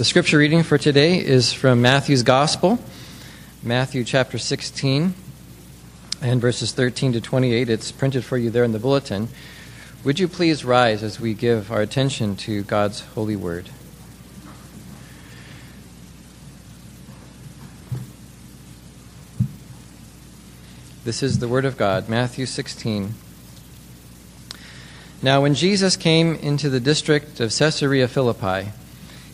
The scripture reading for today is from Matthew's Gospel, Matthew chapter 16, and verses 13 to 28. It's printed for you there in the bulletin. Would you please rise as we give our attention to God's holy word? This is the word of God, Matthew 16. Now, when Jesus came into the district of Caesarea Philippi,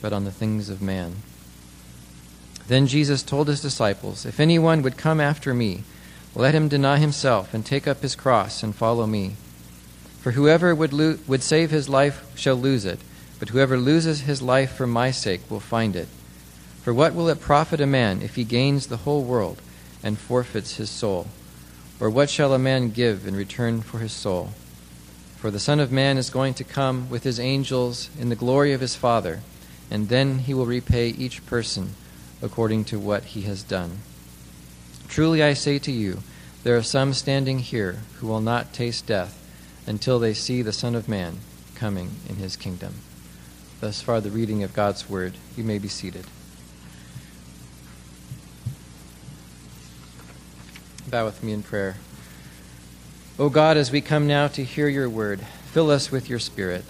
but on the things of man. Then Jesus told his disciples, If anyone would come after me, let him deny himself and take up his cross and follow me. For whoever would, lo- would save his life shall lose it, but whoever loses his life for my sake will find it. For what will it profit a man if he gains the whole world and forfeits his soul? Or what shall a man give in return for his soul? For the Son of Man is going to come with his angels in the glory of his Father and then he will repay each person according to what he has done. Truly I say to you, there are some standing here who will not taste death until they see the Son of Man coming in his kingdom. Thus far, the reading of God's word. You may be seated. Bow with me in prayer. O God, as we come now to hear your word, fill us with your spirit.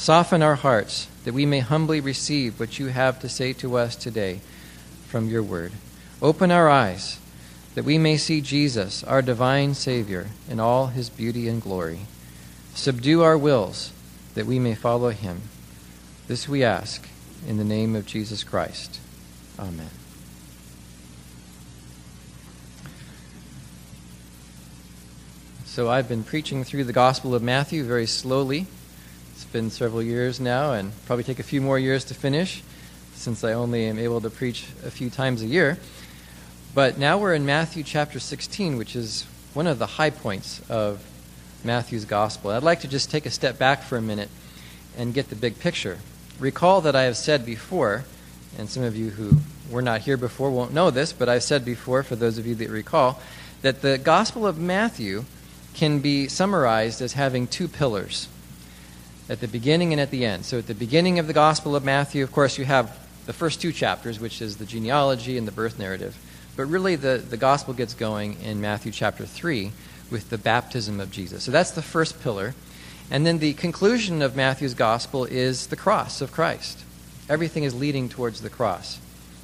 Soften our hearts that we may humbly receive what you have to say to us today from your word. Open our eyes that we may see Jesus, our divine Savior, in all his beauty and glory. Subdue our wills that we may follow him. This we ask in the name of Jesus Christ. Amen. So I've been preaching through the Gospel of Matthew very slowly been several years now and probably take a few more years to finish since I only am able to preach a few times a year. But now we're in Matthew chapter 16, which is one of the high points of Matthew's gospel. I'd like to just take a step back for a minute and get the big picture. Recall that I have said before, and some of you who were not here before won't know this, but I've said before, for those of you that recall, that the Gospel of Matthew can be summarized as having two pillars at the beginning and at the end. So at the beginning of the Gospel of Matthew, of course, you have the first two chapters, which is the genealogy and the birth narrative. But really, the, the Gospel gets going in Matthew chapter 3 with the baptism of Jesus. So that's the first pillar. And then the conclusion of Matthew's Gospel is the cross of Christ. Everything is leading towards the cross.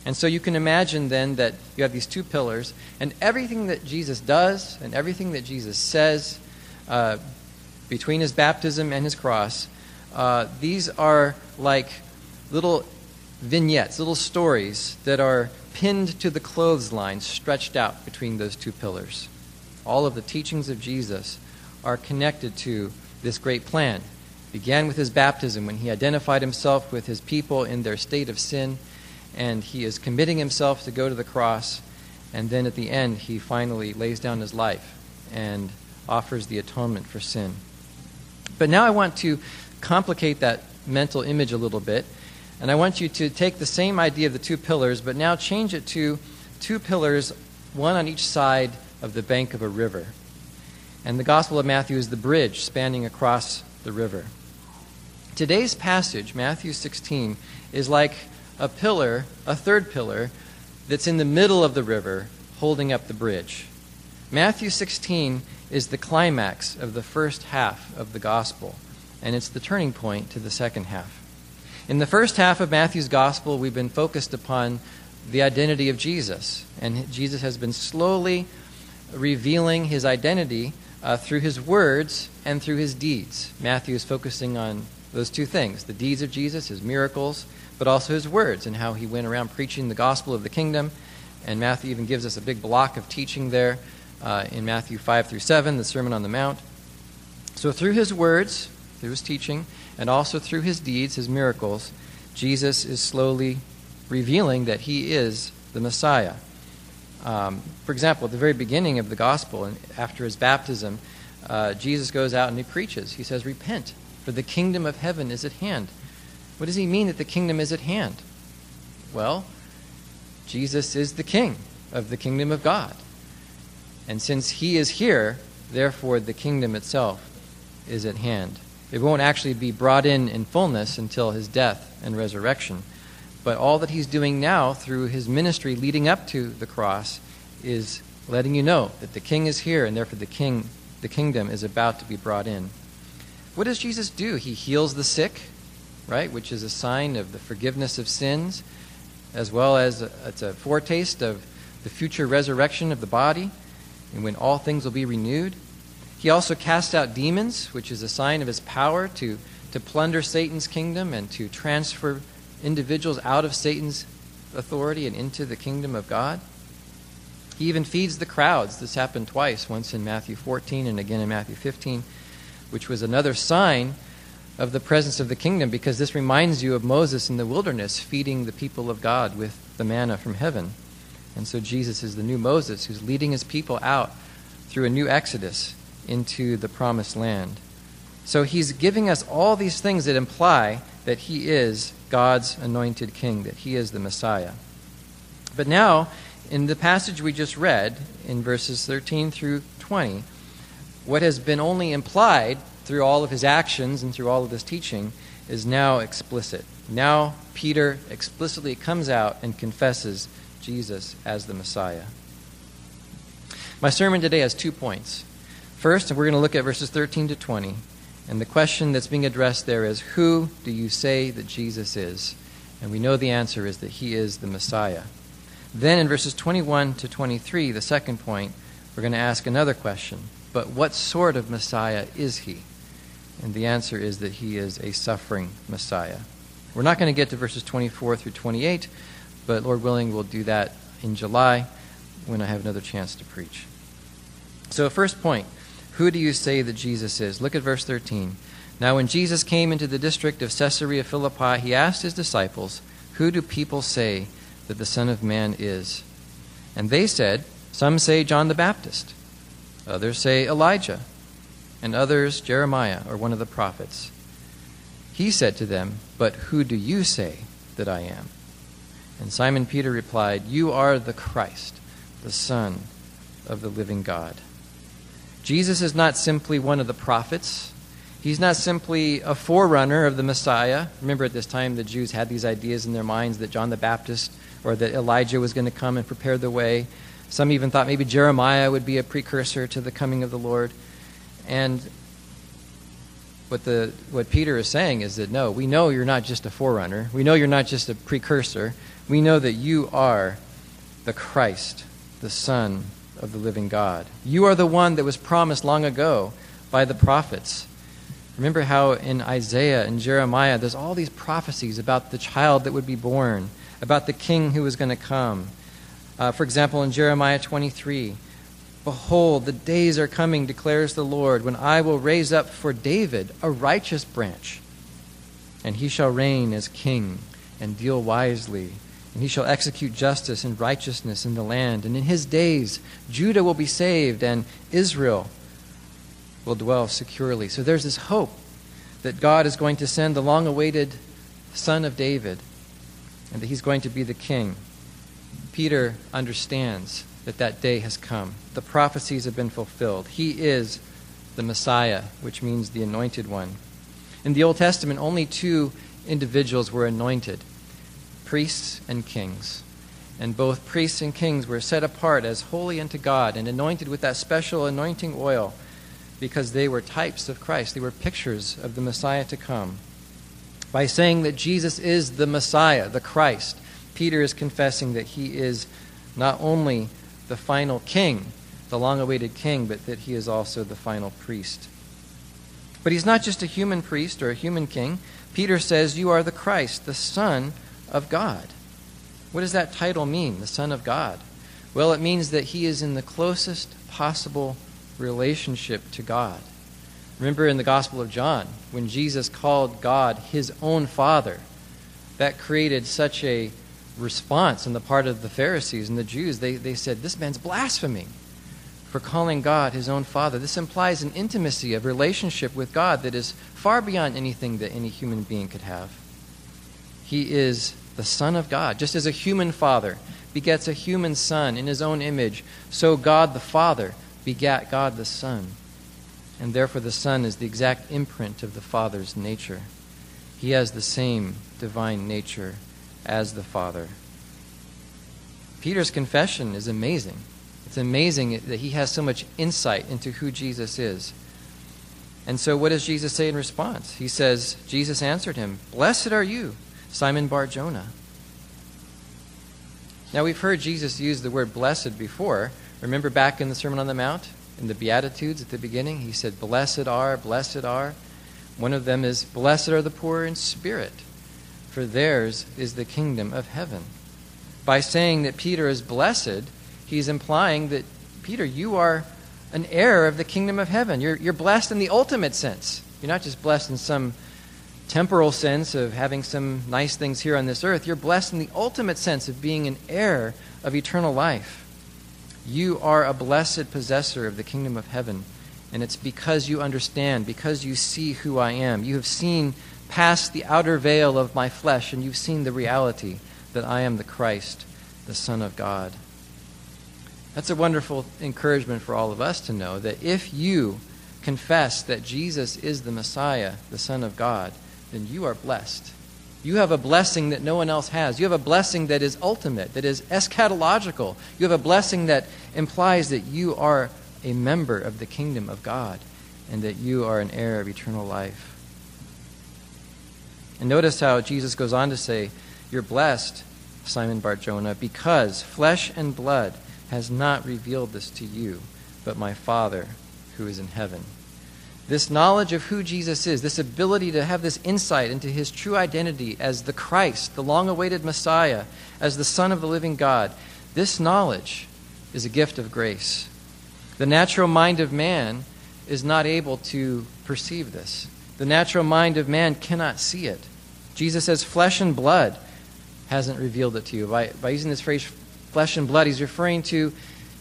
And so you can imagine then that you have these two pillars, and everything that Jesus does and everything that Jesus says uh, between his baptism and his cross uh, these are like little vignettes, little stories that are pinned to the clothesline stretched out between those two pillars. All of the teachings of Jesus are connected to this great plan. It began with his baptism when he identified himself with his people in their state of sin, and he is committing himself to go to the cross. And then at the end, he finally lays down his life and offers the atonement for sin. But now I want to complicate that mental image a little bit And I want you to take the same idea of the two pillars, but now change it to two pillars, one on each side of the bank of a river. And the Gospel of Matthew is the bridge spanning across the river. Today's passage, Matthew 16, is like a pillar, a third pillar, that's in the middle of the river holding up the bridge. Matthew 16 is the climax of the first half of the Gospel, and it's the turning point to the second half. In the first half of Matthew's Gospel, we've been focused upon the identity of Jesus, and Jesus has been slowly revealing his identity uh, through his words and through his deeds. Matthew is focusing on those two things the deeds of Jesus, his miracles, but also his words and how he went around preaching the gospel of the kingdom. And Matthew even gives us a big block of teaching there uh, in Matthew 5 through 7, the Sermon on the Mount. So, through his words, through his teaching, and also through his deeds, his miracles, Jesus is slowly revealing that he is the Messiah. Um, for example, at the very beginning of the gospel, and after his baptism, uh, Jesus goes out and he preaches. He says, Repent, for the kingdom of heaven is at hand. What does he mean that the kingdom is at hand? Well, Jesus is the king of the kingdom of God. And since he is here, therefore the kingdom itself is at hand. It won't actually be brought in in fullness until his death and resurrection. But all that he's doing now through his ministry leading up to the cross is letting you know that the king is here and therefore the king the kingdom is about to be brought in. What does Jesus do? He heals the sick, right, which is a sign of the forgiveness of sins, as well as a, it's a foretaste of the future resurrection of the body, and when all things will be renewed. He also cast out demons, which is a sign of his power to, to plunder Satan's kingdom and to transfer individuals out of Satan's authority and into the kingdom of God. He even feeds the crowds. This happened twice, once in Matthew 14 and again in Matthew 15 which was another sign of the presence of the kingdom because this reminds you of Moses in the wilderness feeding the people of God with the manna from heaven. And so Jesus is the new Moses who's leading his people out through a new exodus into the promised land. So he's giving us all these things that imply that he is God's anointed king, that he is the Messiah. But now, in the passage we just read, in verses 13 through 20, what has been only implied through all of his actions and through all of his teaching is now explicit. Now, Peter explicitly comes out and confesses Jesus as the Messiah. My sermon today has two points. First, we're going to look at verses 13 to 20. And the question that's being addressed there is Who do you say that Jesus is? And we know the answer is that he is the Messiah. Then in verses 21 to 23, the second point, we're going to ask another question but what sort of Messiah is he? And the answer is that he is a suffering Messiah. We're not going to get to verses 24 through 28, but Lord willing, we'll do that in July when I have another chance to preach. So, first point who do you say that Jesus is? Look at verse 13. Now, when Jesus came into the district of Caesarea Philippi, he asked his disciples, Who do people say that the Son of Man is? And they said, Some say John the Baptist Others say Elijah, and others Jeremiah or one of the prophets. He said to them, But who do you say that I am? And Simon Peter replied, You are the Christ, the Son of the living God. Jesus is not simply one of the prophets. He's not simply a forerunner of the Messiah. Remember, at this time, the Jews had these ideas in their minds that John the Baptist or that Elijah was going to come and prepare the way. Some even thought maybe Jeremiah would be a precursor to the coming of the Lord. And what, the, what Peter is saying is that no, we know you're not just a forerunner. We know you're not just a precursor. We know that you are the Christ, the Son of the living God. You are the one that was promised long ago by the prophets. Remember how in Isaiah and Jeremiah there's all these prophecies about the child that would be born, about the king who was going to come. Uh, for example, in Jeremiah 23, Behold, the days are coming, declares the Lord, when I will raise up for David a righteous branch, and he shall reign as king and deal wisely. And he shall execute justice and righteousness in the land. And in his days, Judah will be saved, and Israel will dwell securely. So there's this hope that God is going to send the long awaited son of David, and that he's going to be the king. Peter understands that that day has come. The prophecies have been fulfilled. He is the Messiah, which means the anointed one. In the Old Testament, only two individuals were anointed priests and kings. And both priests and kings were set apart as holy unto God and anointed with that special anointing oil because they were types of Christ. They were pictures of the Messiah to come. By saying that Jesus is the Messiah, the Christ, Peter is confessing that he is not only the final king, the long awaited king, but that he is also the final priest. But he's not just a human priest or a human king. Peter says, You are the Christ, the Son of God. What does that title mean, the Son of God? Well, it means that he is in the closest possible relationship to God. Remember in the Gospel of John, when Jesus called God his own Father, that created such a response on the part of the Pharisees and the Jews. They, they said, This man's blaspheming for calling God his own Father. This implies an intimacy of relationship with God that is far beyond anything that any human being could have. He is the Son of God. Just as a human father begets a human son in his own image, so God the Father begat God the Son. And therefore, the Son is the exact imprint of the Father's nature. He has the same divine nature as the Father. Peter's confession is amazing. It's amazing that he has so much insight into who Jesus is. And so, what does Jesus say in response? He says, Jesus answered him, Blessed are you, Simon Bar Jonah. Now, we've heard Jesus use the word blessed before. Remember back in the Sermon on the Mount, in the Beatitudes at the beginning? He said, Blessed are, blessed are. One of them is, Blessed are the poor in spirit, for theirs is the kingdom of heaven. By saying that Peter is blessed, he's implying that, Peter, you are an heir of the kingdom of heaven. You're, you're blessed in the ultimate sense. You're not just blessed in some temporal sense of having some nice things here on this earth. You're blessed in the ultimate sense of being an heir of eternal life. You are a blessed possessor of the kingdom of heaven. And it's because you understand, because you see who I am. You have seen past the outer veil of my flesh, and you've seen the reality that I am the Christ, the Son of God. That's a wonderful encouragement for all of us to know that if you confess that Jesus is the Messiah, the Son of God, then you are blessed. You have a blessing that no one else has. You have a blessing that is ultimate, that is eschatological. You have a blessing that implies that you are a member of the kingdom of God and that you are an heir of eternal life. And notice how Jesus goes on to say, You're blessed, Simon Barjona, because flesh and blood has not revealed this to you, but my Father who is in heaven. This knowledge of who Jesus is, this ability to have this insight into his true identity as the Christ, the long awaited Messiah, as the Son of the living God, this knowledge is a gift of grace. The natural mind of man is not able to perceive this. The natural mind of man cannot see it. Jesus says, flesh and blood hasn't revealed it to you. By, by using this phrase, flesh and blood, he's referring to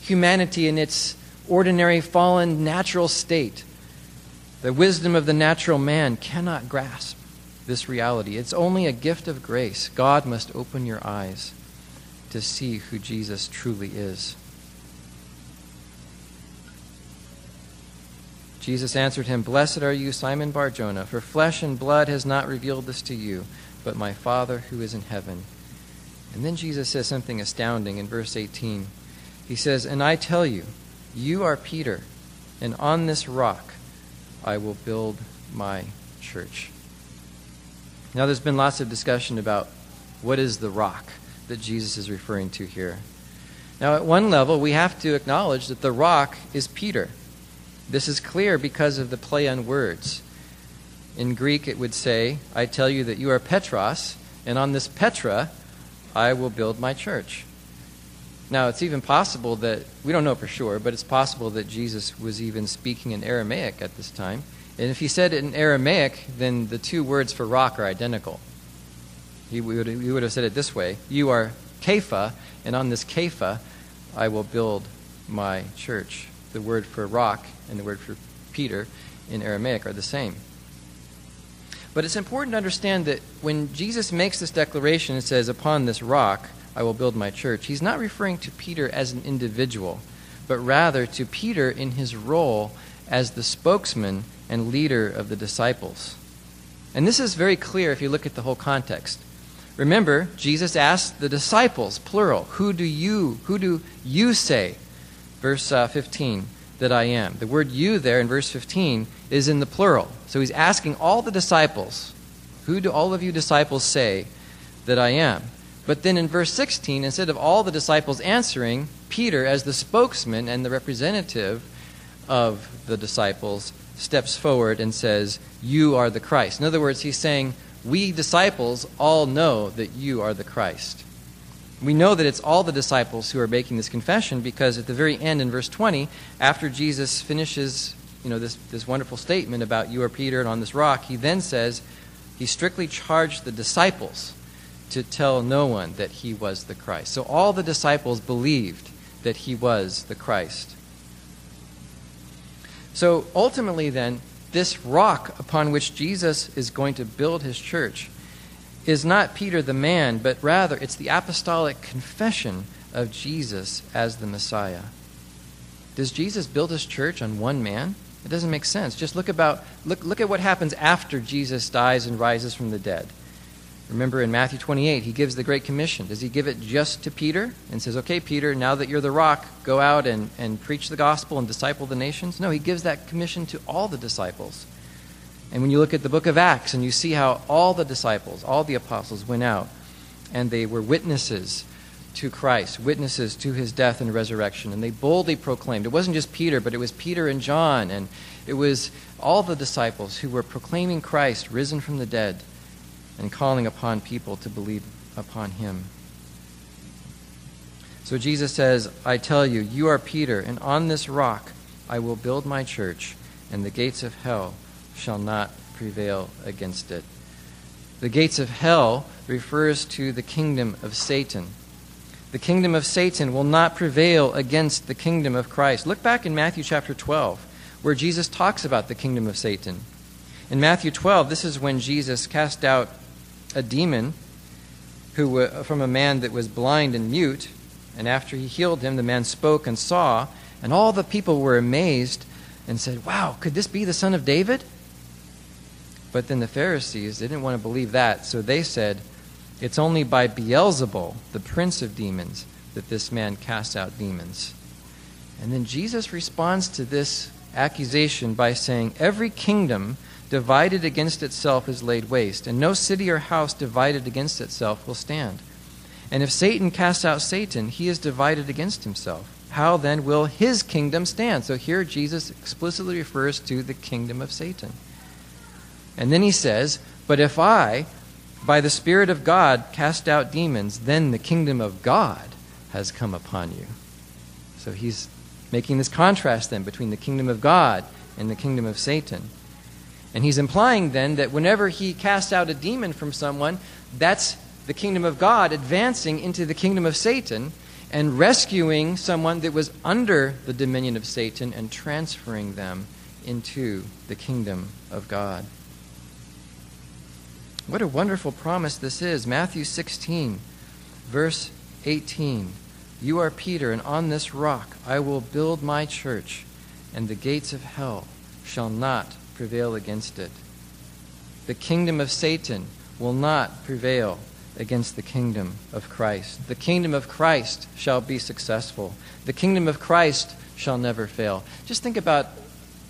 humanity in its ordinary, fallen, natural state the wisdom of the natural man cannot grasp this reality. It's only a gift of grace. God must open your eyes to see who Jesus truly is. Jesus answered him, Blessed are you, Simon Barjona, for flesh and blood has not revealed this to you, but my Father who is in heaven. And then Jesus says something astounding in verse 18. He says, And I tell you, you are Peter, and on this rock I will build my church. Now, there's been lots of discussion about what is the rock that Jesus is referring to here. Now, at one level, we have to acknowledge that the rock is Peter. This is clear because of the play on words. In Greek, it would say, I tell you that you are Petros, and on this Petra I will build my church. Now, it's even possible that, we don't know for sure, but it's possible that Jesus was even speaking in Aramaic at this time. And if he said it in Aramaic, then the two words for rock are identical. He would, he would have said it this way You are Kepha, and on this Kepha I will build my church. The word for rock and the word for Peter in Aramaic are the same. But it's important to understand that when Jesus makes this declaration, and says, Upon this rock I will build my church, he's not referring to Peter as an individual, but rather to Peter in his role as the spokesman and leader of the disciples. And this is very clear if you look at the whole context. Remember, Jesus asked the disciples, plural, who do you, who do you say? Verse uh, 15 that I am. The word you there in verse 15 is in the plural. So he's asking all the disciples, Who do all of you disciples say that I am? But then in verse 16, instead of all the disciples answering, Peter, as the spokesman and the representative of the disciples, steps forward and says, You are the Christ. In other words, he's saying, We disciples all know that you are the Christ. We know that it's all the disciples who are making this confession because at the very end in verse 20, after Jesus finishes you know, this, this wonderful statement about you are Peter and on this rock, he then says he strictly charged the disciples to tell no one that he was the Christ. So all the disciples believed that he was the Christ. So ultimately, then, this rock upon which Jesus is going to build his church is not Peter the man, but rather it's the apostolic confession of Jesus as the Messiah. Does Jesus build his church on one man? It doesn't make sense. Just look about look look at what happens after Jesus dies and rises from the dead. Remember in Matthew 28, he gives the Great Commission. Does he give it just to Peter and says, Okay, Peter, now that you're the rock, go out and, and preach the gospel and disciple the nations? No, he gives that commission to all the disciples. And when you look at the book of Acts and you see how all the disciples, all the apostles went out and they were witnesses to Christ, witnesses to his death and resurrection, and they boldly proclaimed. It wasn't just Peter, but it was Peter and John, and it was all the disciples who were proclaiming Christ risen from the dead and calling upon people to believe upon him. So Jesus says, I tell you, you are Peter, and on this rock I will build my church, and the gates of hell shall not prevail against it. The gates of hell refers to the kingdom of Satan. The kingdom of Satan will not prevail against the kingdom of Christ. Look back in Matthew chapter 12, where Jesus talks about the kingdom of Satan. In Matthew 12, this is when Jesus cast out a demon who, from a man that was blind and mute. And after he healed him, the man spoke and saw. And all the people were amazed and said, Wow, could this be the son of David? But then the Pharisees didn't want to believe that, so they said, It's only by Beelzebul, the prince of demons, that this man casts out demons. And then Jesus responds to this accusation by saying, Every kingdom divided against itself is laid waste, and no city or house divided against itself will stand. And if Satan casts out Satan, he is divided against himself. How then will his kingdom stand? So here Jesus explicitly refers to the kingdom of Satan. And then he says, But if I, by the Spirit of God, cast out demons, then the kingdom of God has come upon you. So he's making this contrast then between the kingdom of God and the kingdom of Satan. And he's implying then that whenever he casts out a demon from someone, that's the kingdom of God advancing into the kingdom of Satan and rescuing someone that was under the dominion of Satan and transferring them into the kingdom of God. What a wonderful promise this is. Matthew 16, verse 18. You are Peter, and on this rock I will build my church, and the gates of hell shall not prevail against it. The kingdom of Satan will not prevail against the kingdom of Christ. The kingdom of Christ shall be successful. The kingdom of Christ shall never fail. Just think about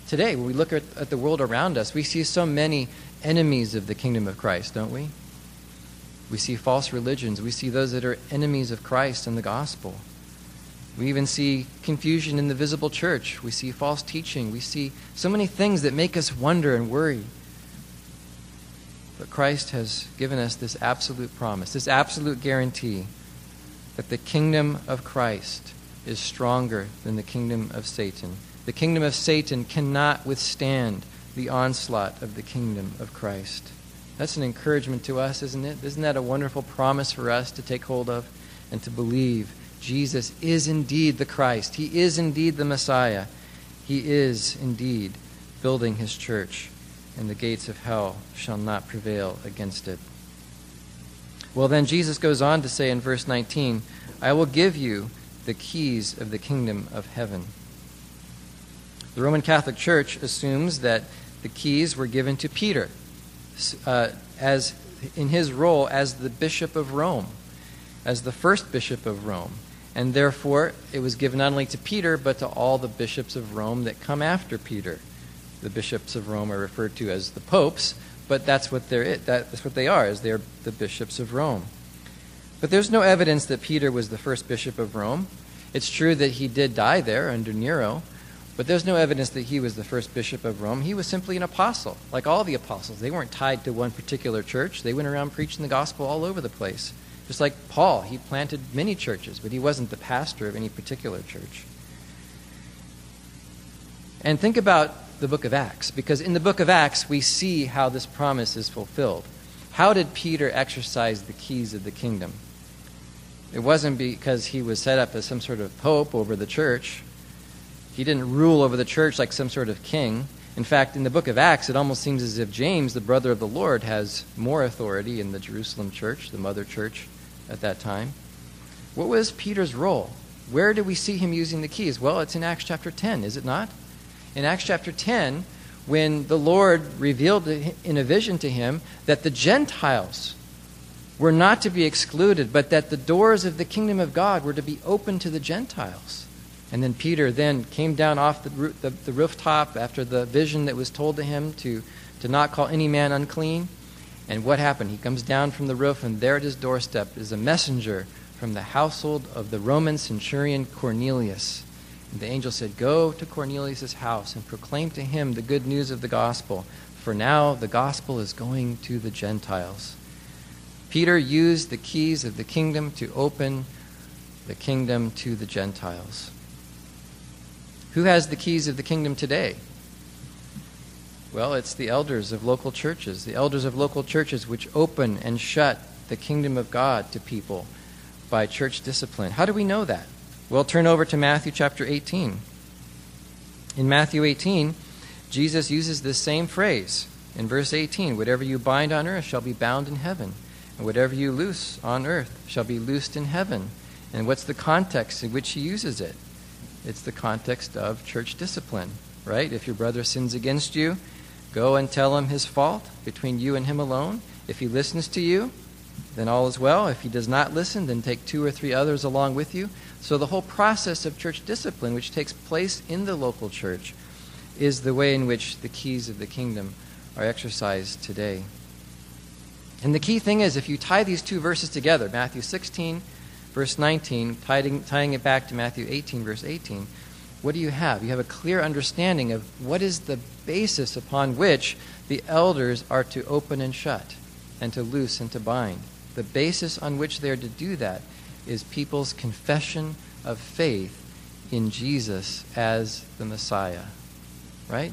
today, when we look at, at the world around us, we see so many enemies of the kingdom of Christ, don't we? We see false religions. We see those that are enemies of Christ and the gospel. We even see confusion in the visible church. We see false teaching. We see so many things that make us wonder and worry. But Christ has given us this absolute promise, this absolute guarantee that the kingdom of Christ is stronger than the kingdom of Satan. The kingdom of Satan cannot withstand the onslaught of the kingdom of Christ. That's an encouragement to us, isn't it? Isn't that a wonderful promise for us to take hold of and to believe Jesus is indeed the Christ? He is indeed the Messiah. He is indeed building his church. and the gates of hell shall not prevail against it. Well, then Jesus goes on to say in verse 19, I will give you the keys of the kingdom of heaven. The Roman Catholic Church assumes that the keys were given to Peter uh, as in his role as the bishop of Rome, as the first bishop of Rome. And therefore, it was given not only to Peter, but to all the bishops of Rome that come after Peter. The bishops of Rome are referred to as the popes, but that's what, they're, that's what they are, is they're the bishops of Rome. But there's no evidence that Peter was the first bishop of Rome. It's true that he did die there under Nero, but there's no evidence that he was the first bishop of Rome. He was simply an apostle, like all the apostles. They weren't tied to one particular church, they went around preaching the gospel all over the place. Just like Paul, he planted many churches, but he wasn't the pastor of any particular church. And think about the book of Acts, because in the book of Acts, we see how this promise is fulfilled. How did Peter exercise the keys of the kingdom? It wasn't because he was set up as some sort of pope over the church. He didn't rule over the church like some sort of king. In fact, in the book of Acts, it almost seems as if James, the brother of the Lord, has more authority in the Jerusalem church, the mother church, at that time. What was Peter's role? Where do we see him using the keys? Well, it's in Acts chapter 10, is it not? In Acts chapter 10, when the Lord revealed in a vision to him that the Gentiles were not to be excluded, but that the doors of the kingdom of God were to be open to the Gentiles. And then Peter then came down off the, the, the rooftop after the vision that was told to him to, to not call any man unclean. And what happened? He comes down from the roof, and there at his doorstep is a messenger from the household of the Roman centurion Cornelius. And the angel said, Go to Cornelius' house and proclaim to him the good news of the gospel, for now the gospel is going to the Gentiles. Peter used the keys of the kingdom to open the kingdom to the Gentiles. Who has the keys of the kingdom today? Well, it's the elders of local churches, the elders of local churches which open and shut the kingdom of God to people by church discipline. How do we know that? Well, turn over to Matthew chapter 18. In Matthew 18, Jesus uses this same phrase. In verse 18, whatever you bind on earth shall be bound in heaven, and whatever you loose on earth shall be loosed in heaven. And what's the context in which he uses it? It's the context of church discipline, right? If your brother sins against you, Go and tell him his fault between you and him alone. If he listens to you, then all is well. If he does not listen, then take two or three others along with you. So the whole process of church discipline, which takes place in the local church, is the way in which the keys of the kingdom are exercised today. And the key thing is, if you tie these two verses together, Matthew 16, verse 19, tying, tying it back to Matthew 18, verse 18, what do you have? You have a clear understanding of what is the basis upon which the elders are to open and shut, and to loose and to bind. The basis on which they are to do that is people's confession of faith in Jesus as the Messiah. Right?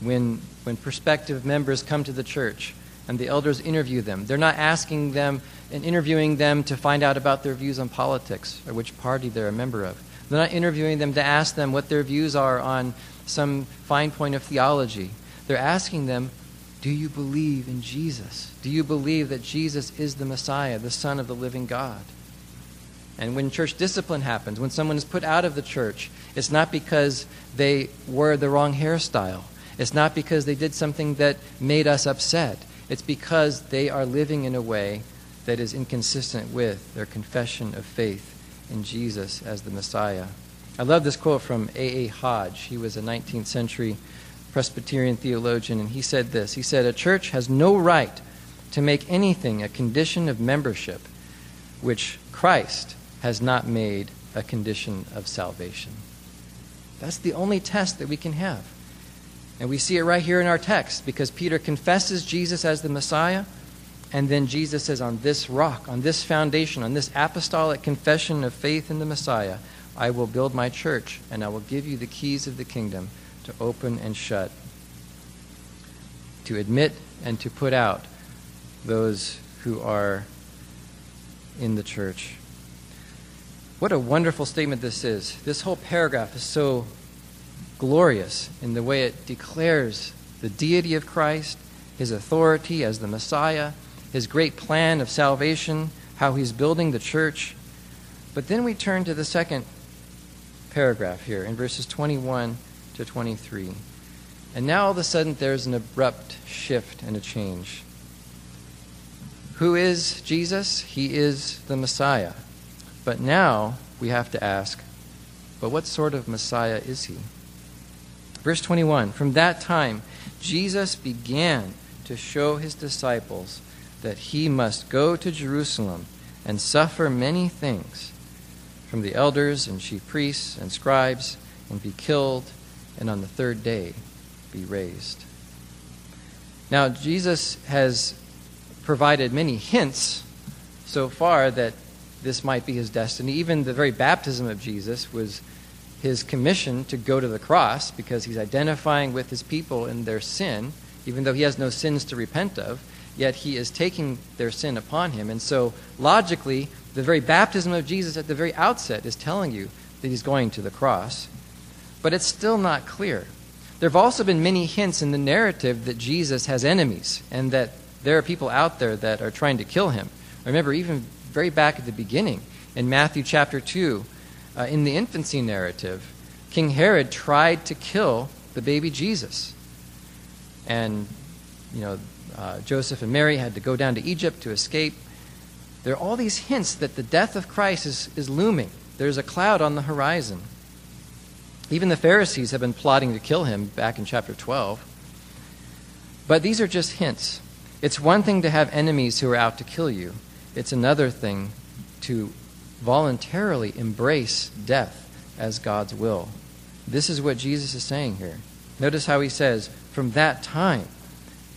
When, when prospective members come to the church and the elders interview them, they're not asking them and interviewing them to find out about their views on politics or which party they're a member of. They're not interviewing them to ask them what their views are on some fine point of theology. They're asking them, Do you believe in Jesus? Do you believe that Jesus is the Messiah, the Son of the living God? And when church discipline happens, when someone is put out of the church, it's not because they wore the wrong hairstyle. It's not because they did something that made us upset. It's because they are living in a way that is inconsistent with their confession of faith in Jesus as the Messiah. I love this quote from A.A. Hodge. He was a 19th century Presbyterian theologian, and he said this He said, A church has no right to make anything a condition of membership which Christ has not made a condition of salvation. That's the only test that we can have. And we see it right here in our text because Peter confesses Jesus as the Messiah. And then Jesus says, On this rock, on this foundation, on this apostolic confession of faith in the Messiah, I will build my church, and I will give you the keys of the kingdom to open and shut, to admit and to put out those who are in the church. What a wonderful statement this is. This whole paragraph is so glorious in the way it declares the deity of Christ, his authority as the Messiah, his great plan of salvation, how he's building the church. But then we turn to the second paragraph here in verses 21 to 23. And now all of a sudden there's an abrupt shift and a change. Who is Jesus? He is the Messiah. But now we have to ask, but what sort of Messiah is he? Verse 21 From that time, Jesus began to show his disciples that he must go to Jerusalem and suffer many things from the elders and chief priests and scribes and be killed and on the third day be raised. Now, Jesus has provided many hints so far that this might be his destiny. Even the very baptism of Jesus was his commission to go to the cross because he's identifying with his people in their sin, even though he has no sins to repent of, yet he is taking their sin upon him. And so, logically, the very baptism of Jesus at the very outset is telling you that he's going to the cross. But it's still not clear. There have also been many hints in the narrative that Jesus has enemies and that there are people out there that are trying to kill him. Remember, even very back at the beginning, in Matthew chapter 2, uh, in the infancy narrative, King Herod tried to kill the baby Jesus. And, you know, uh, Joseph and Mary had to go down to Egypt to escape. There are all these hints that the death of Christ is, is looming. There's a cloud on the horizon. Even the Pharisees have been plotting to kill him back in chapter 12. But these are just hints. It's one thing to have enemies who are out to kill you, it's another thing to voluntarily embrace death as God's will. This is what Jesus is saying here. Notice how he says, From that time,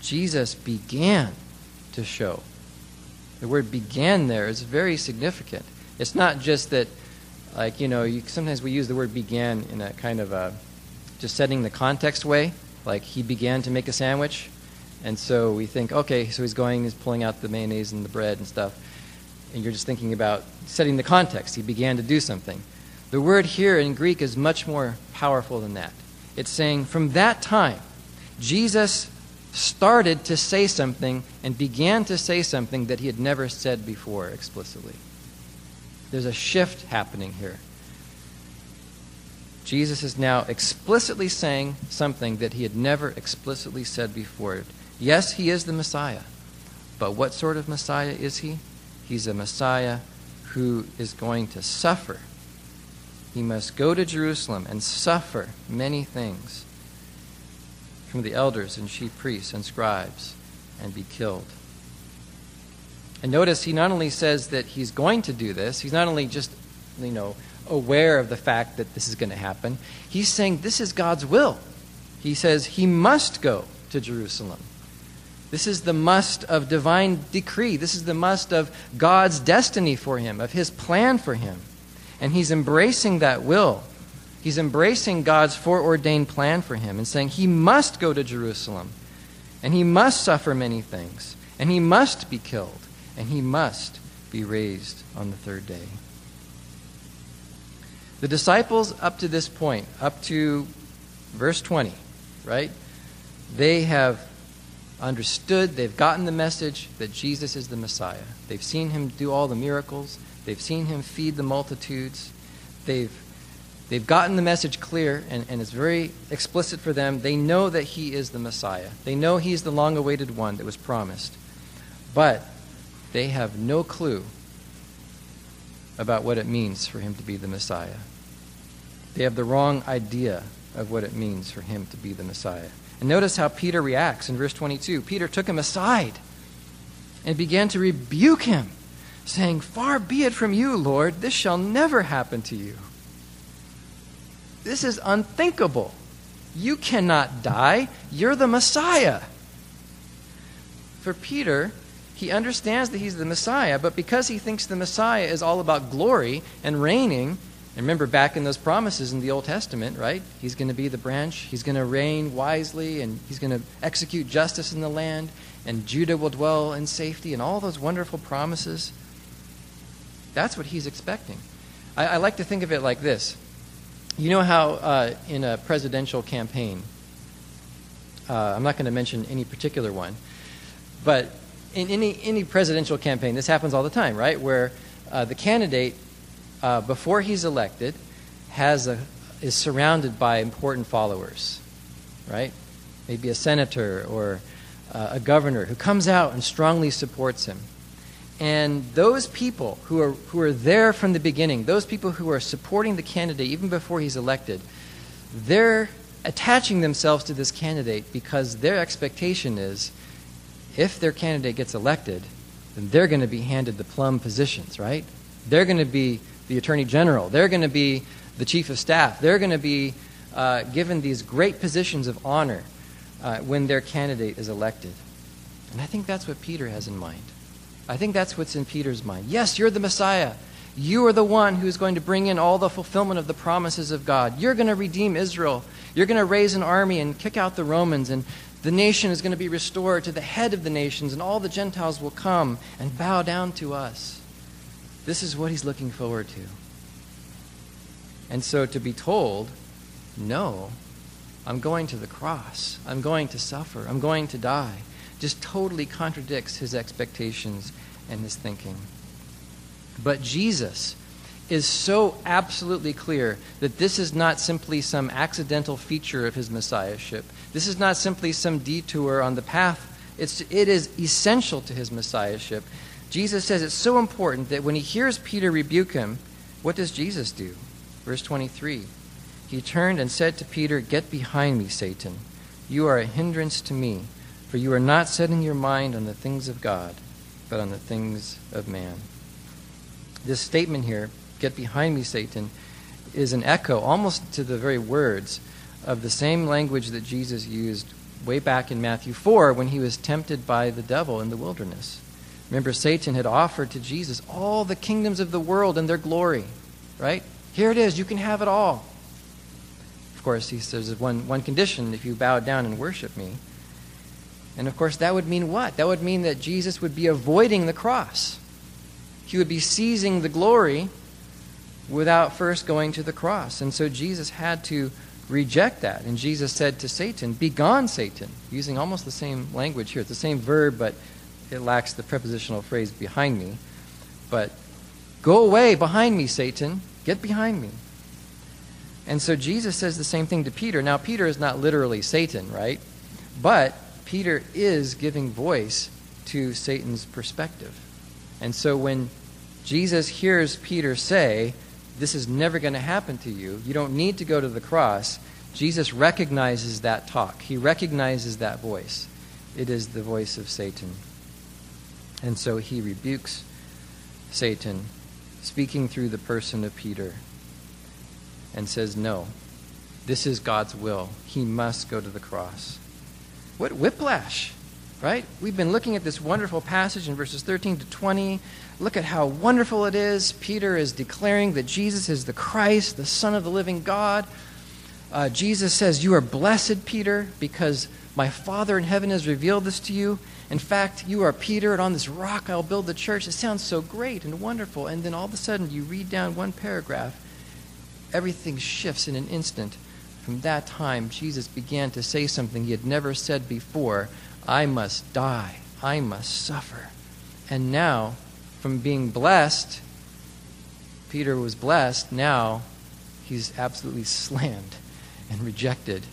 Jesus began to show. The word began there is very significant. It's not just that, like, you know, you, sometimes we use the word began in a kind of a just setting the context way. Like, he began to make a sandwich. And so we think, okay, so he's going, he's pulling out the mayonnaise and the bread and stuff. And you're just thinking about setting the context. He began to do something. The word here in Greek is much more powerful than that. It's saying, from that time, Jesus started to say something and began to say something that he had never said before explicitly. There's a shift happening here. Jesus is now explicitly saying something that he had never explicitly said before. Yes, he is the Messiah. But what sort of Messiah is he? He's a Messiah who is going to suffer. He must go to Jerusalem and suffer many things from the elders and chief priests and scribes and be killed. And notice he not only says that he's going to do this, he's not only just, you know, aware of the fact that this is going to happen, he's saying this is God's will. He says he must go to Jerusalem. This is the must of divine decree. This is the must of God's destiny for him, of his plan for him. And he's embracing that will He's embracing God's foreordained plan for him and saying he must go to Jerusalem and he must suffer many things and he must be killed and he must be raised on the third day. The disciples, up to this point, up to verse 20, right? They have understood, they've gotten the message that Jesus is the Messiah. They've seen him do all the miracles, they've seen him feed the multitudes, they've They've gotten the message clear, and, and it's very explicit for them. They know that he is the Messiah. They know he's the long awaited one that was promised. But they have no clue about what it means for him to be the Messiah. They have the wrong idea of what it means for him to be the Messiah. And notice how Peter reacts in verse 22. Peter took him aside and began to rebuke him, saying, Far be it from you, Lord, this shall never happen to you. This is unthinkable. You cannot die. You're the Messiah. For Peter, he understands that he's the Messiah, but because he thinks the Messiah is all about glory and reigning, and remember back in those promises in the Old Testament, right? He's going to be the branch, he's going to reign wisely, and he's going to execute justice in the land, and Judah will dwell in safety, and all those wonderful promises. That's what he's expecting. I, I like to think of it like this you know how uh, in a presidential campaign, Uh, I'm not going to mention any particular one. But in any, any presidential campaign, this happens all the time, right? Where uh, the candidate, uh, before he's elected, has a, is surrounded by important followers, right? Maybe a senator or uh, a governor who comes out and strongly supports him. And those people who are, who are there from the beginning, those people who are supporting the candidate even before he's elected, they're attaching themselves to this candidate because their expectation is if their candidate gets elected, then they're going to be handed the plum positions, right? They're going to be the attorney general. They're going to be the chief of staff. They're going to be uh, given these great positions of honor uh, when their candidate is elected. And I think that's what Peter has in mind. I think that's what's in Peter's mind. Yes, you're the Messiah. You are the one who's going to bring in all the fulfillment of the promises of God. You're going to redeem Israel. You're going to raise an army and kick out the Romans, and the nation is going to be restored to the head of the nations, and all the Gentiles will come and bow down to us. This is what he's looking forward to. And so to be told, no, I'm going to the cross, I'm going to suffer, I'm going to die just totally contradicts his expectations and his thinking. But Jesus is so absolutely clear that this is not simply some accidental feature of his messiahship. This is not simply some detour on the path. It's, it is essential to his messiahship. Jesus says it's so important that when he hears Peter rebuke him, what does Jesus do? Verse 23 He turned and said to Peter, Get behind me, Satan. You are a hindrance to me for you are not setting your mind on the things of God, but on the things of man. This statement here, get behind me, Satan, is an echo almost to the very words of the same language that Jesus used way back in Matthew 4 when he was tempted by the devil in the wilderness. Remember, Satan had offered to Jesus all the kingdoms of the world and their glory, right? Here it is, you can have it all. Of course, he says one, one condition if you bow down and worship me. And of course, that would mean what? That would mean that Jesus would be avoiding the cross. He would be seizing the glory without first going to the cross. And so Jesus had to reject that. And Jesus said to Satan, Begone, Satan, using almost the same language here. It's the same verb, but it lacks the prepositional phrase behind me. But go away behind me, Satan. Get behind me. And so Jesus says the same thing to Peter. Now, Peter is not literally Satan, right? But Peter is giving voice to Satan's perspective. And so when Jesus hears Peter say, This is never going to happen to you, you don't need to go to the cross, Jesus recognizes that talk. He recognizes that voice. It is the voice of Satan. And so he rebukes Satan, speaking through the person of Peter, and says, No, this is God's will. He must go to the cross. What whiplash, right? We've been looking at this wonderful passage in verses 13 to 20. Look at how wonderful it is. Peter is declaring that Jesus is the Christ, the Son of the living God. Uh, Jesus says, You are blessed, Peter, because my Father in heaven has revealed this to you. In fact, you are Peter, and on this rock I'll build the church. It sounds so great and wonderful. And then all of a sudden, you read down one paragraph, everything shifts in an instant from that time, Jesus began to say something he had never said before I must die, I must suffer. And now, from being blessed, Peter was blessed, now he's absolutely slammed and rejected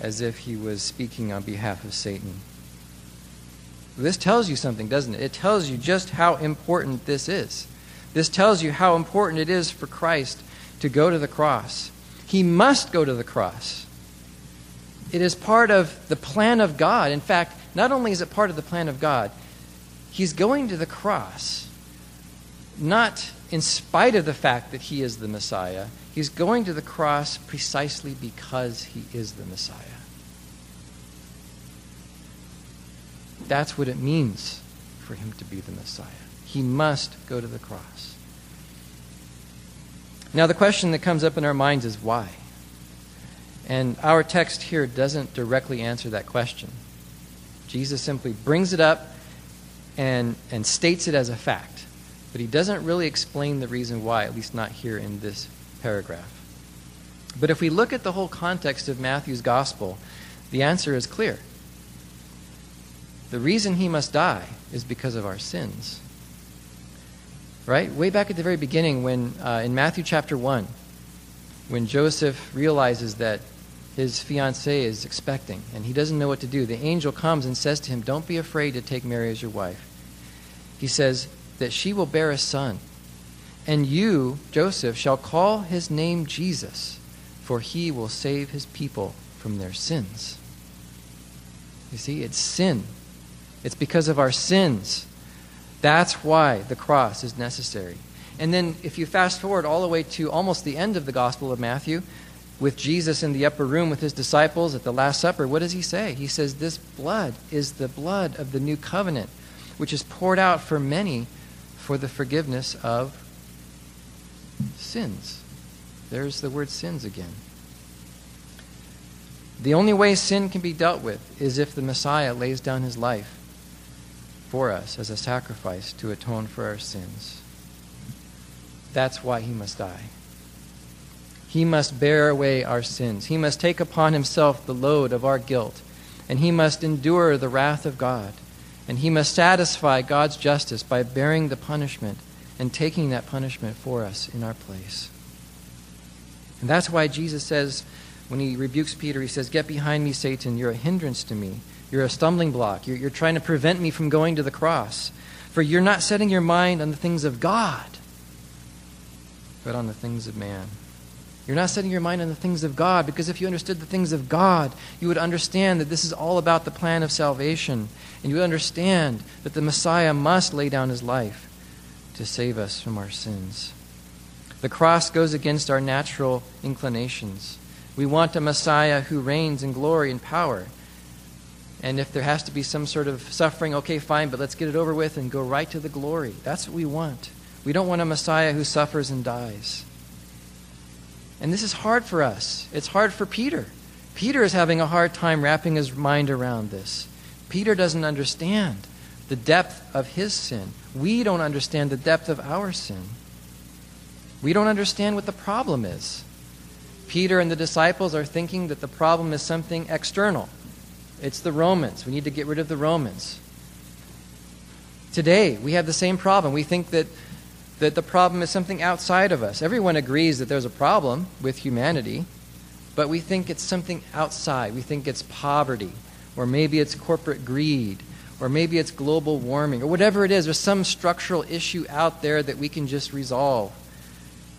as if he was speaking on behalf of Satan. This tells you something, doesn't it? It tells you just how important this is. This tells you how important it is for Christ to go to the cross he must go to the cross. It is part of the plan of God. In fact, not only is it part of the plan of God, he's going to the cross not in spite of the fact that he is the Messiah. He's going to the cross precisely because he is the Messiah. That's what it means for him to be the Messiah. He must go to the cross. Now, the question that comes up in our minds is why? And our text here doesn't directly answer that question. Jesus simply brings it up and, and states it as a fact. But he doesn't really explain the reason why, at least not here in this paragraph. But if we look at the whole context of Matthew's gospel, The answer is clear. The reason he must die is because of our sins. Right? Way back at the very beginning, when uh, in Matthew chapter 1, when Joseph realizes that his fiancee is expecting and he doesn't know what to do, the angel comes and says to him, Don't be afraid to take Mary as your wife. He says that she will bear a son, and you, Joseph, shall call his name Jesus, for he will save his people from their sins. You see, it's sin. It's because of our sins. That's why the cross is necessary. And then, if you fast forward all the way to almost the end of the Gospel of Matthew, with Jesus in the upper room with his disciples at the Last Supper, what does he say? He says, This blood is the blood of the new covenant, which is poured out for many for the forgiveness of sins. There's the word sins again. The only way sin can be dealt with is if the Messiah lays down his life for us as a sacrifice to atone for our sins. That's why he must die. He must bear away our sins. He must take upon himself the load of our guilt. And he must endure the wrath of God. And he must satisfy God's justice by bearing the punishment and taking that punishment for us in our place. And that's why Jesus says, when he rebukes Peter, he says, Get behind me, Satan. You're a hindrance to me. You're a stumbling block. You're, you're trying to prevent me from going to the cross. For you're not setting your mind on the things of God, but on the things of man. You're not setting your mind on the things of God because if you understood the things of God, you would understand that this is all about the plan of salvation. And you would understand that the Messiah must lay down his life to save us from our sins. The cross goes against our natural inclinations. We want a Messiah who reigns in glory and power. And if there has to be some sort of suffering, okay, fine, but let's get it over with and go right to the glory. That's what we want. We don't want a Messiah who suffers and dies. And this is hard for us. It's hard for Peter. Peter is having a hard time wrapping his mind around this. Peter doesn't understand the depth of his sin. We don't understand the depth of our sin. We don't understand what the problem is. Peter and the disciples are thinking that the problem is something external. It's the Romans. We need to get rid of the Romans. Today, we have the same problem. We think that, that the problem is something outside of us. Everyone agrees that there's a problem with humanity, but we think it's something outside. We think it's poverty, or maybe it's corporate greed, or maybe it's global warming, or whatever it is. There's some structural issue out there that we can just resolve.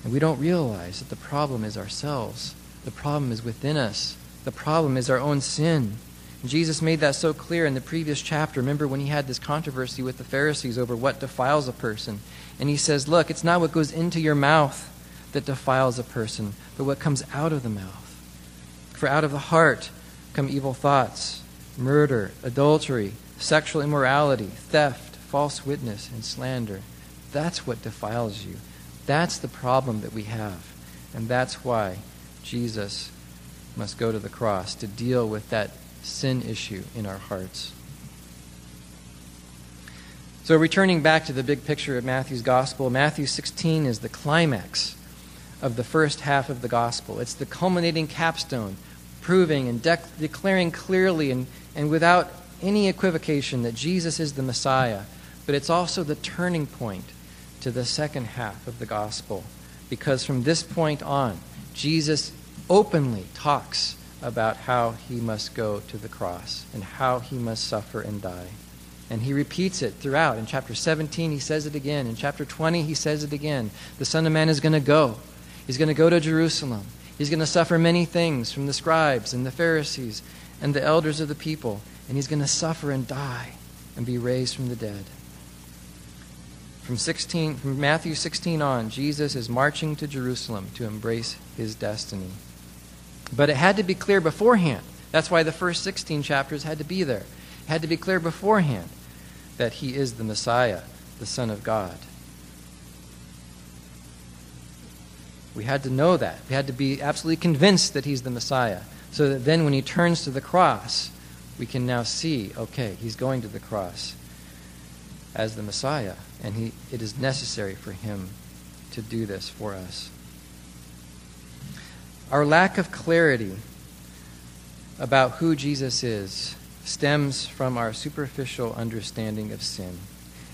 And we don't realize that the problem is ourselves. The problem is within us. The problem is our own sin. Jesus made that so clear in the previous chapter. Remember when he had this controversy with the Pharisees over what defiles a person? And he says, Look, it's not what goes into your mouth that defiles a person, but what comes out of the mouth. For out of the heart come evil thoughts, murder, adultery, sexual immorality, theft, false witness, and slander. That's what defiles you. That's the problem that we have. And that's why Jesus must go to the cross to deal with that sin issue in our hearts. So, returning back to the big picture of Matthew's gospel, Matthew 16 is the climax of the first half of the gospel. It's the culminating capstone, proving and de- declaring clearly and, and without any equivocation that Jesus is the Messiah. But it's also the turning point to the second half of the gospel, because from this point on, Jesus openly talks about how he must go to the cross and how he must suffer and die. And he repeats it throughout. In chapter 17, he says it again. In chapter 20, he says it again. The Son of Man is going to go. He's going to go to Jerusalem. He's going to suffer many things from the scribes and the Pharisees and the elders of the people. And he's going to suffer and die and be raised from the dead. From, 16, from Matthew 16 on, Jesus is marching to Jerusalem to embrace his destiny. But it had to be clear beforehand. That's why the first 16 chapters had to be there. It had to be clear beforehand that he is the Messiah, the Son of God. We had to know that. We had to be absolutely convinced that he's the Messiah. So that then when he turns to the cross, we can now see okay, he's going to the cross as the Messiah, and he, it is necessary for him to do this for us. Our lack of clarity about who Jesus is stems from our superficial understanding of sin.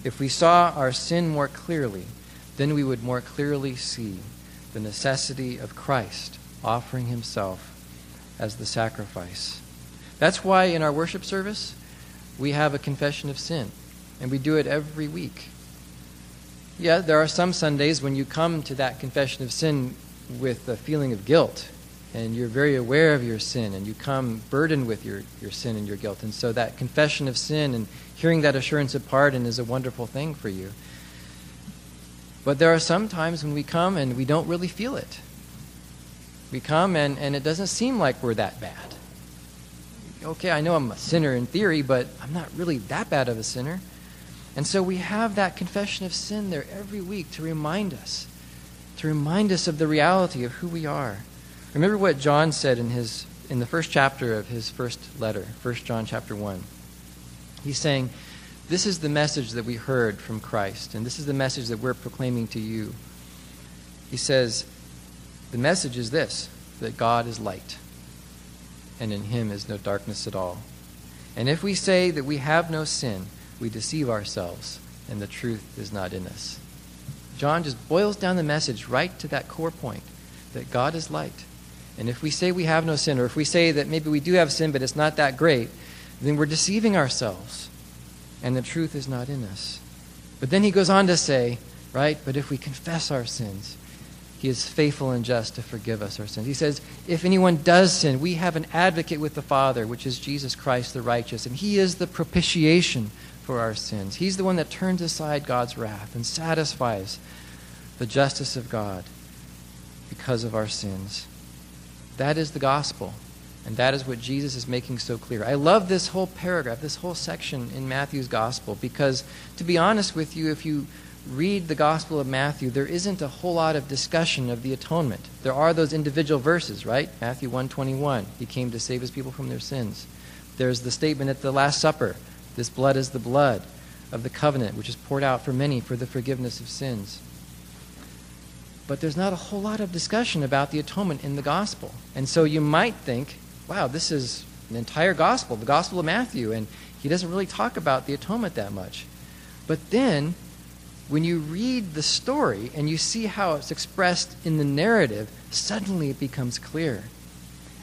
If we saw our sin more clearly, then we would more clearly see the necessity of Christ offering himself as the sacrifice. That's why in our worship service, we have a confession of sin, and we do it every week. Yeah, there are some Sundays when you come to that confession of sin with a feeling of guilt, and you're very aware of your sin, and you come burdened with your, your sin and your guilt. And so that confession of sin and hearing that assurance of pardon is a wonderful thing for you. But there are some times when we come and we don't really feel it. We come and, and it doesn't seem like we're that bad. Okay, I know I'm a sinner in theory, but I'm not really that bad of a sinner. And so we have that confession of sin there every week to remind us, to remind us of the reality of who we are. Remember what John said in his in the first chapter of his first letter, 1 John chapter 1. He's saying, This is the message that we heard from Christ, and this is the message that we're proclaiming to you. He says, The message is this that God is light, and in him is no darkness at all. And if we say that we have no sin, we deceive ourselves, and the truth is not in us. John just boils down the message right to that core point that God is light. And if we say we have no sin, or if we say that maybe we do have sin, but it's not that great, then we're deceiving ourselves, and the truth is not in us. But then he goes on to say, right, but if we confess our sins, he is faithful and just to forgive us our sins. He says, if anyone does sin, we have an advocate with the Father, which is Jesus Christ the righteous, and he is the propitiation for our sins. He's the one that turns aside God's wrath and satisfies the justice of God because of our sins. That is the gospel. And that is what Jesus is making so clear. I love this whole paragraph, this whole section in Matthew's gospel, because to be honest with you, if you read the Gospel of Matthew, there isn't a whole lot of discussion of the atonement. There are those individual verses, right? Matthew 121, he came to save his people from their sins. There's the statement at the Last Supper, this blood is the blood of the covenant, which is poured out for many for the forgiveness of sins. But there's not a whole lot of discussion about the atonement in the gospel. And so you might think, wow, this is an entire gospel, the Gospel of Matthew, and he doesn't really talk about the atonement that much. But then, when you read the story and you see how it's expressed in the narrative, suddenly it becomes clear.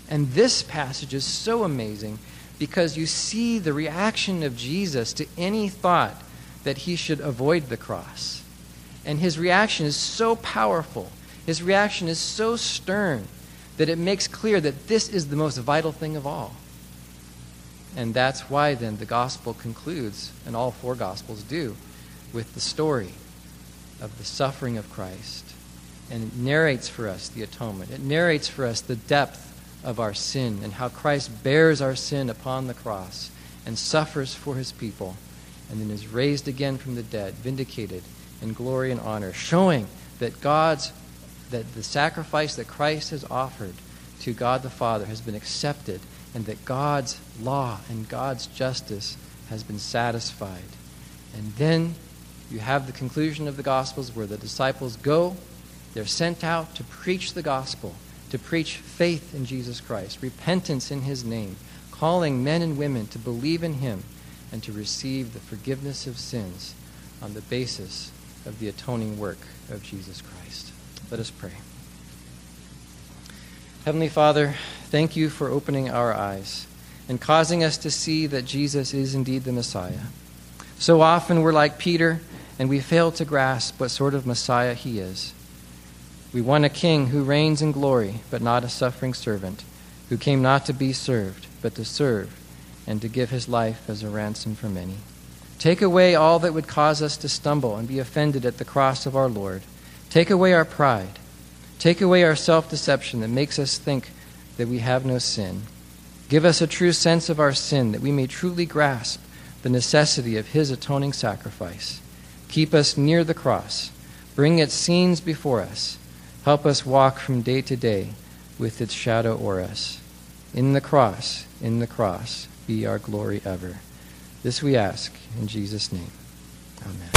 And this passage is so amazing because you see the reaction of Jesus to any thought that he should avoid the cross. And his reaction is so powerful, his reaction is so stern that it makes clear that this is the most vital thing of all. And that's why then the gospel concludes, and all four gospels do, with the story of the suffering of Christ. And it narrates for us the atonement. It narrates for us the depth of our sin and how Christ bears our sin upon the cross and suffers for his people and then is raised again from the dead, vindicated in glory and honor, showing that God's that the sacrifice that Christ has offered to God the Father has been accepted and that God's law and God's justice has been satisfied. And then you have the conclusion of the Gospels where the disciples go, they're sent out to preach the gospel to preach faith in Jesus Christ, repentance in his name, calling men and women to believe in him and to receive the forgiveness of sins on the basis of the atoning work of Jesus Christ. Let us pray. Heavenly Father, thank you for opening our eyes and causing us to see that Jesus is indeed the Messiah. So often we're like Peter and we fail to grasp what sort of Messiah he is. We want a king who reigns in glory, but not a suffering servant, who came not to be served, but to serve, and to give his life as a ransom for many. Take away all that would cause us to stumble and be offended at the cross of our Lord. Take away our pride. Take away our self deception that makes us think that we have no sin. Give us a true sense of our sin that we may truly grasp the necessity of his atoning sacrifice. Keep us near the cross. Bring its scenes before us Help us walk from day to day with its shadow o'er us. In the cross, in the cross, be our glory ever. This we ask in Jesus' name. Amen.